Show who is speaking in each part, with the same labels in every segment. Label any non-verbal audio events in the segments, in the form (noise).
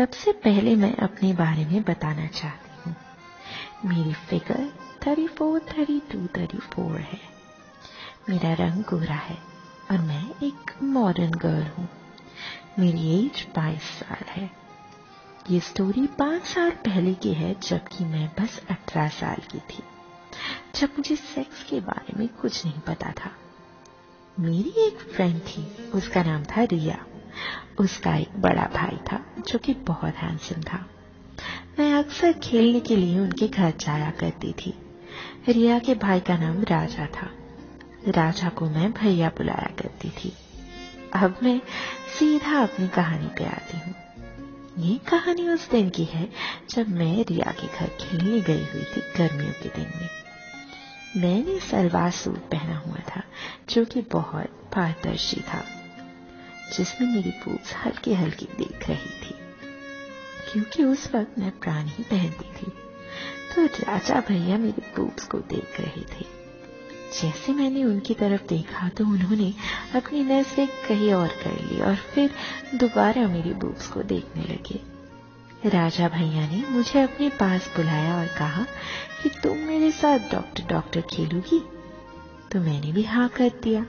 Speaker 1: सबसे पहले मैं अपने बारे में बताना चाहती हूँ। मेरी फिगर 34, 32, 34 है। मेरा रंग गोरा है और मैं एक मॉडर्न गर्ल हूँ। मेरी एज 22 साल है। ये स्टोरी पाँच साल पहले की है जबकि मैं बस 18 साल की थी। जब मुझे सेक्स के बारे में कुछ नहीं पता था। मेरी एक फ्रेंड थी उसका नाम था रिया। उसका एक बड़ा भाई था, जो कि बहुत हैंडसम था। मैं अक्सर खेलने के लिए उनके घर जाया करती थी। रिया के भाई का नाम राजा था। राजा को मैं भैया बुलाया करती थी। अब मैं सीधा अपनी कहानी पे आती हूँ। ये कहानी उस दिन की है, जब मैं रिया के घर खेलने गई हुई थी गर्मियों के दिन में। मैंने सलवार सूट पहना हुआ था, जो कि बहुत पारदर्शी था। जिसमें मेरी बूब्स हल्की हल्की देख रही थी। क्योंकि उस वक्त मैं प्राण ही पहनती थी तो राजा भैया मेरी बूब्स को देख रहे थे। जैसे मैंने उनकी तरफ़ देखा तो उन्होंने अपनी नज़रें कहीं और कर ली और फिर दोबारा मेरी बूब्स को देखने लगे। राजा भैया ने मुझे अपने पास बुलाया और कहा कि तुम मेरे साथ डॉक्टर डॉक्टर खेलोगी? तो मैंने भी हाँ कर दिया।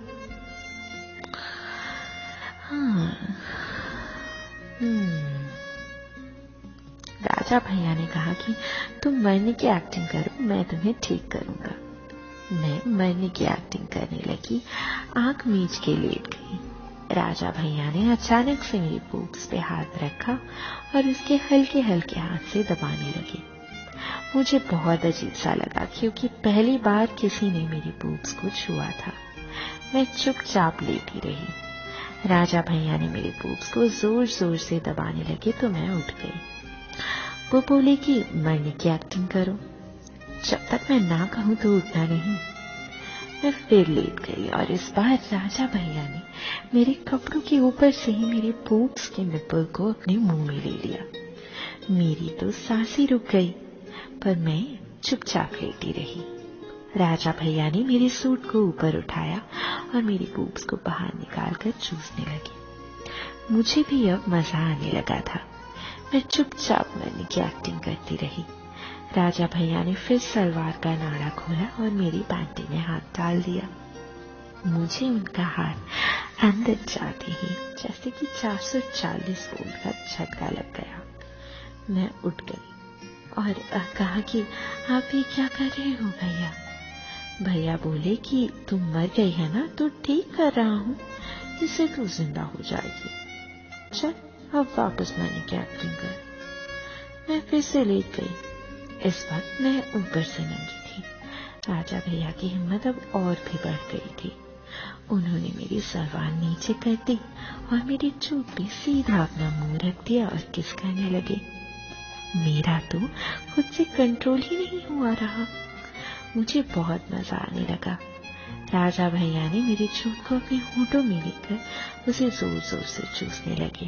Speaker 1: राजा भैया ने कहा कि तुम मरने की एक्टिंग करो, मैं तुम्हें ठीक करूँगा। मैं मरने की एक्टिंग करने लगी आँख मीच के लेट गई। राजा भैया ने अचानक से मेरी बूब्स पे हाथ रखा और उसके हल्के हल्के हाथ से दबाने लगे। मुझे बहुत अजीब सा लगा क्योंकि पहली बार किसी ने मेरी बूब्स को छुआ था। मैं चुपचाप लेटी रही। राजा भैया ने मेरे बूब्स को ज़ोर ज़ोर से दबाने लगे तो मैं उठ गई। वो बोले कि, मरने की एक्टिंग करो। जब तक मैं ना कहूँ तो उठना नहीं। मैं फिर लेट गई और इस बार राजा भैया ने मेरे कपड़ों के ऊपर से ही मेरे बूब्स के निप्पल को अपने मुँह में ले लिया। मेरी तो सांसी रुक गई, पर मैं चुपचाप लेटी रही। राजा भैया ने मेरे सूट को ऊपर उठाया और मेरी बूब्स को बाहर निकालकर चूसने लगे। मुझे भी अब मज़ा आने लगा था। मैं चुपचाप मरने की एक्टिंग करती रही। राजा भैया ने फिर सलवार का नाड़ा खोला और मेरी पैंटी में हाथ डाल दिया। मुझे उनका हाथ अंदर जाते ही जैसे कि 440 वोल्ट का झटका लग गया। मैं उठ गई और कहा कि आप ये क्या कर रहे हो भैया? भैया बोले कि तुम मर गई है ना तो ठीक कर रहा हूँ। इससे तू ज़िंदा हो जाएगी। चल, अब वापस मैंने क्या एक्टिंग कर मैं फिर से लेट गई। इस वक्त मैं ऊपर से नंगी थी। राजा भैया की हिम्मत अब और भी बढ़ गई थी। उन्होंने मेरी सलवार नीचे कर दी और मेरी चूक पे सीधा अपना मुँह रख दिया और किस करने लगे। मेरा तो खुद से कंट्रोल ही नहीं हुआ रहा। मुझे बहुत मज़ा आने लगा। राजा भैया ने मेरी चूक को अपने होठों में लेकर उसे ज़ोर ज़ोर से चूसने लगे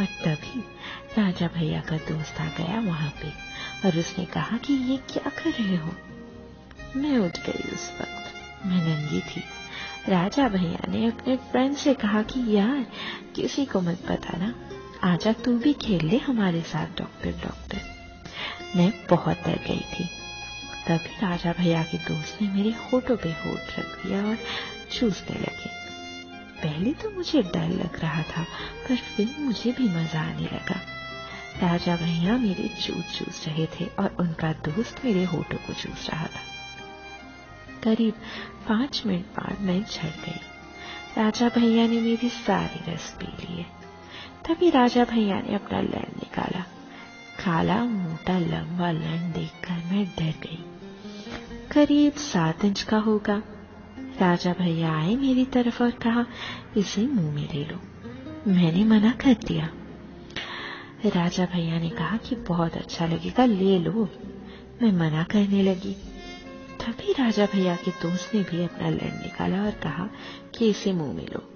Speaker 1: और तभी राजा भैया का दोस्त आ गया वहाँ पे और उसने कहा कि ये क्या कर रहे हो? मैं उठ गई उस वक्त। मैं नंगी थी। राजा भैया ने अपने फ्रेंड से कहा कि यार, किसी को मत बताना। आजा तू भी खेल ले हमारे साथ डॉक्टर डॉक्टर मैं बहुत डर गई थी। तभी राजा भैया के दोस्त ने मेरे होठों पे होठ रख दिया और चूसने लगे। पहले तो मुझे डर लग रहा था, पर फिर मुझे भी मज़ा आने लगा। राजा भैया मेरे चूस चूस रहे थे और उनका दोस्त मेरे होठों को चूस रहा था। करीब पाँच मिनट बाद मैं झड़ गई। राजा भैया ने मेरी सारी रस पी लिए तभी राजा भैया ने अपना लैंड निकाला। काला मोटा, लंबा लैंड देखकर मैं डर गई। करीब सात इंच का होगा। राजा भैया आए मेरी तरफ़ और कहा, इसे मुँह में ले लो। मैंने मना कर दिया। राजा भैया ने कहा कि बहुत अच्छा लगेगा, ले लो। मैं मना करने लगी। तभी राजा भैया के दोस्त ने भी अपना लड़ निकाला और कहा कि इसे मुँह में लो।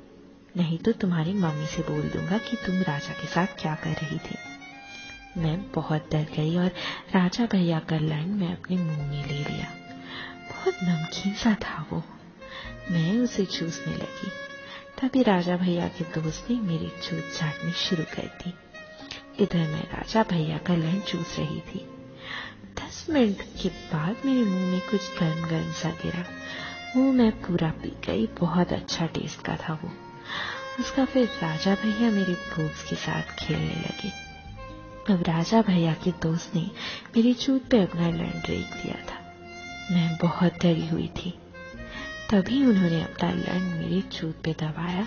Speaker 1: नहीं तो तुम्हारी मम्मी से बोल दूँगा कि तुम राजा के साथ क्या कर रही थी। मैं बहुत डर गई और राजा भैया का लंड मैं अपने मुँह में ले लिया। बहुत नमकीन सा था वो। मैं उसे चूसने लगी। तभी राजा भैया के दोस्त ने मेरी चूत चाटनी शुरू कर दी। इधर मैं राजा भैया का लंच चूस रही थी। दस मिनट के बाद मेरे मुँह में कुछ गर्म गर्म सा गिरा। वो मैं पूरा पी गई। बहुत अच्छा टेस्ट का था वो। उसका फिर राजा भैया मेरे दोस्त के साथ खेलने लगे। अब राजा भैया के दोस्त ने मेरी चूत पे अपना लंड रेख दिया था। मैं बहुत डरी हुई थी। तभी उन्होंने अपना लंड मेरी चूत पे दबाया,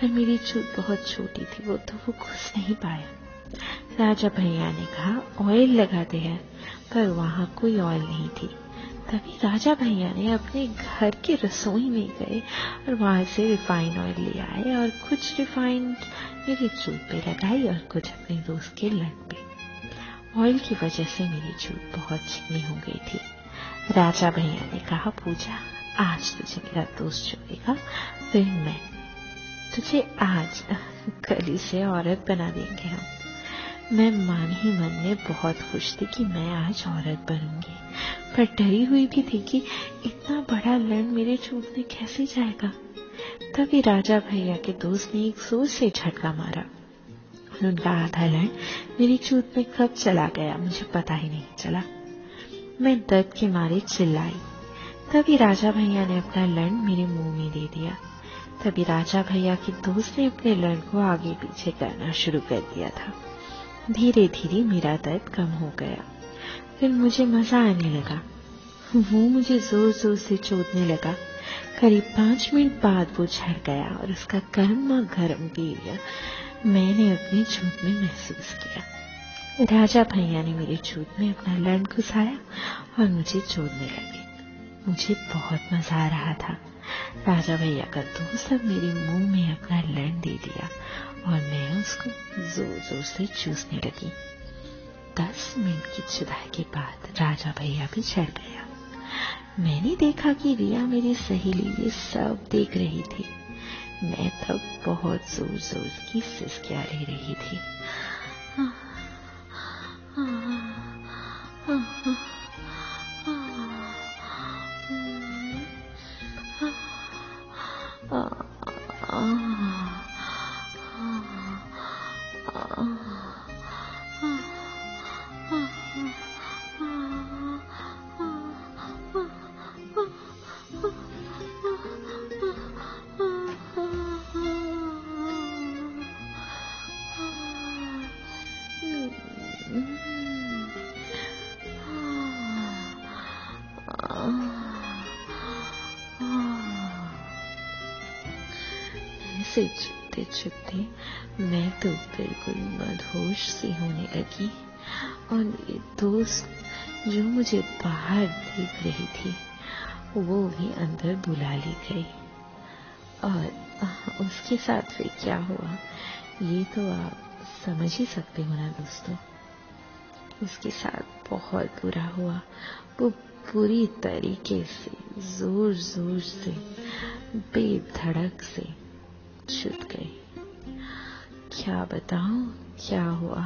Speaker 1: पर मेरी चूत बहुत छोटी थी, वो तो वो घुस नहीं पाया। राजा भैया ने कहा, ऑयल लगाते हैं, पर वहाँ कोई ऑयल नहीं थी। तभी राजा भैया ने अपने घर की रसोई में गए और वहाँ से रिफाइंड ऑयल ले आए और कुछ रिफाइंड मेरी चूत पे लगाई और कुछ अपने दोस्त के लंड पे। ऑयल की वजह से मेरी चूत बहुत चिकनी हो गई थी। राजा भैया ने कहा, पूजा, आज तुझे मेरा दोस्त छोड़ेगा। फिर मैं तुझे आज (laughs) कल से औरत बना देंगे हम। मैं मन ही मन में बहुत खुश थी कि मैं आज औरत बनूँगी। पर डरी हुई भी थी कि इतना बड़ा लड़ मेरे में कैसे जाएगा? तभी राजा भैया के दोस्त ने एक ज़ोर से झटका मारा। उनका आधा लड़ मेरी चूत में कब चला गया? मुझे पता ही नहीं चला। मैं दर्द के मारे चिल्लाई। तभी राजा भैया ने अपना लंड मेरे मुँह में दे दिया। तभी राजा भैया के दोस्त ने अपने लंड को आगे पीछे करना शुरू कर दिया था। धीरे धीरे मेरा दर्द कम हो गया। फिर मुझे मज़ा आने लगा। वो मुझे ज़ोर ज़ोर से चोटने लगा। करीब पाँच मिनट बाद वो झड़ गया और उसका गर्मा गर्म वीर्य मैंने अपने छूत में महसूस किया। राजा भैया ने मेरे छूत में अपना लंड घुसाया और मुझे चोदने लगे। मुझे बहुत मज़ा आ रहा था। राजा भैया का दोस्त अब मेरे मुँह में अपना लंड दे दिया और मैं उसको ज़ोर ज़ोर से चूसने लगी। दस मिनट की जुदाई के बाद राजा भैया भी चढ़ गया। मैंने देखा कि रिया मेरी सहेली ये सब देख रही थी। मैं तब बहुत ज़ोर ज़ोर की सिस्किया ले रही थी। से चुपते चुपते मैं तो बिल्कुल मदहोश सी होने लगी। और मेरी दोस्त जो मुझे बाहर देख रही थी, वो भी अंदर बुला ली गई और उसके साथ फिर क्या हुआ, ये तो आप समझ ही सकते हो ना दोस्तों। उसके साथ बहुत बुरा हुआ। वो पूरी तरीके से ज़ोर ज़ोर से, बेधड़क से छूट गई। क्या बताऊँ, क्या हुआ?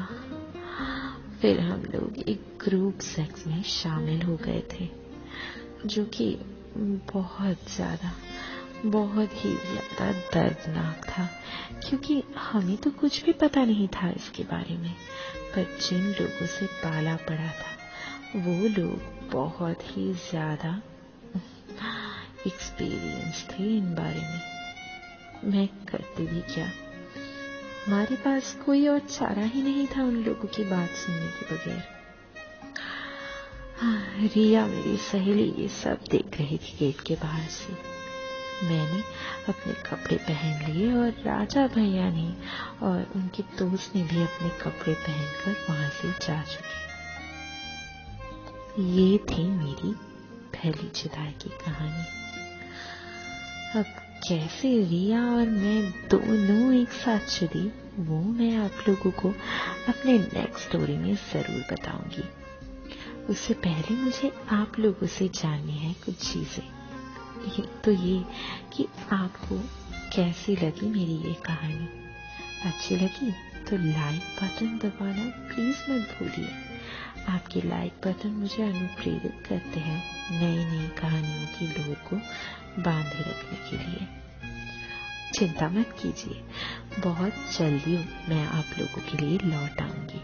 Speaker 1: फिर हम लोग एक ग्रुप सेक्स में शामिल हो गए थे, जो कि बहुत ज़्यादा, बहुत ही ज़्यादा दर्दनाक था, क्योंकि हमें तो कुछ भी पता नहीं था इसके बारे में। पर जिन लोगों से पाला पड़ा था, वो लोग बहुत ही ज़्यादा एक्सपीरियंस थे इन बारे में। मैं करती भी क्या? हमारे पास कोई और चारा ही नहीं था उन लोगों की बात सुनने के बगैर। हाँ, रिया मेरी सहेली ये सब देख रही थी गेट के बाहर से। मैंने अपने कपड़े पहन लिए और राजा भैया ने और उनके दोस्त ने भी अपने कपड़े पहनकर वहाँ से जा चुके। ये थी मेरी पहली जुदाई की कहानी। अब कैसे रिया और मैं दोनों एक साथ चली, वो मैं आप लोगों को अपने नेक्स्ट स्टोरी में ज़रूर बताऊँगी। उससे पहले मुझे आप लोगों से जाननी है कुछ चीज़ें। तो ये कि आपको कैसी लगी मेरी ये कहानी? अच्छी लगी तो लाइक बटन दबाना प्लीज़ मत भूलिए। आपके लाइक बटन मुझे अनुप्रेरित करते हैं नई नई कहानियों की लोर को बांधे रखने के लिए। चिंता मत कीजिए, बहुत जल्दी मैं आप लोगों के लिए लौट आऊँगी।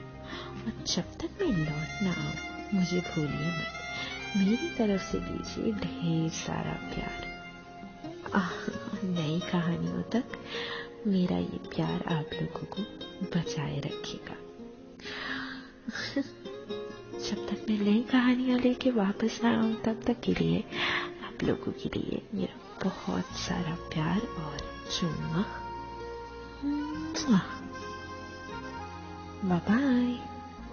Speaker 1: और जब तक मैं लौट ना आऊँ, मुझे भूलिए मत। मेरी तरफ़ से दीजिए ढेर सारा प्यार। नई कहानियों तक मेरा ये प्यार आप लोगों को बचाए रखेगा। (laughs) जब तक मैं नई कहानियाँ लेके वापस ना आऊँ, तब तक के लिए आप लोगों के लिए मेरा बहुत सारा प्यार और चुम्मा। Bye bye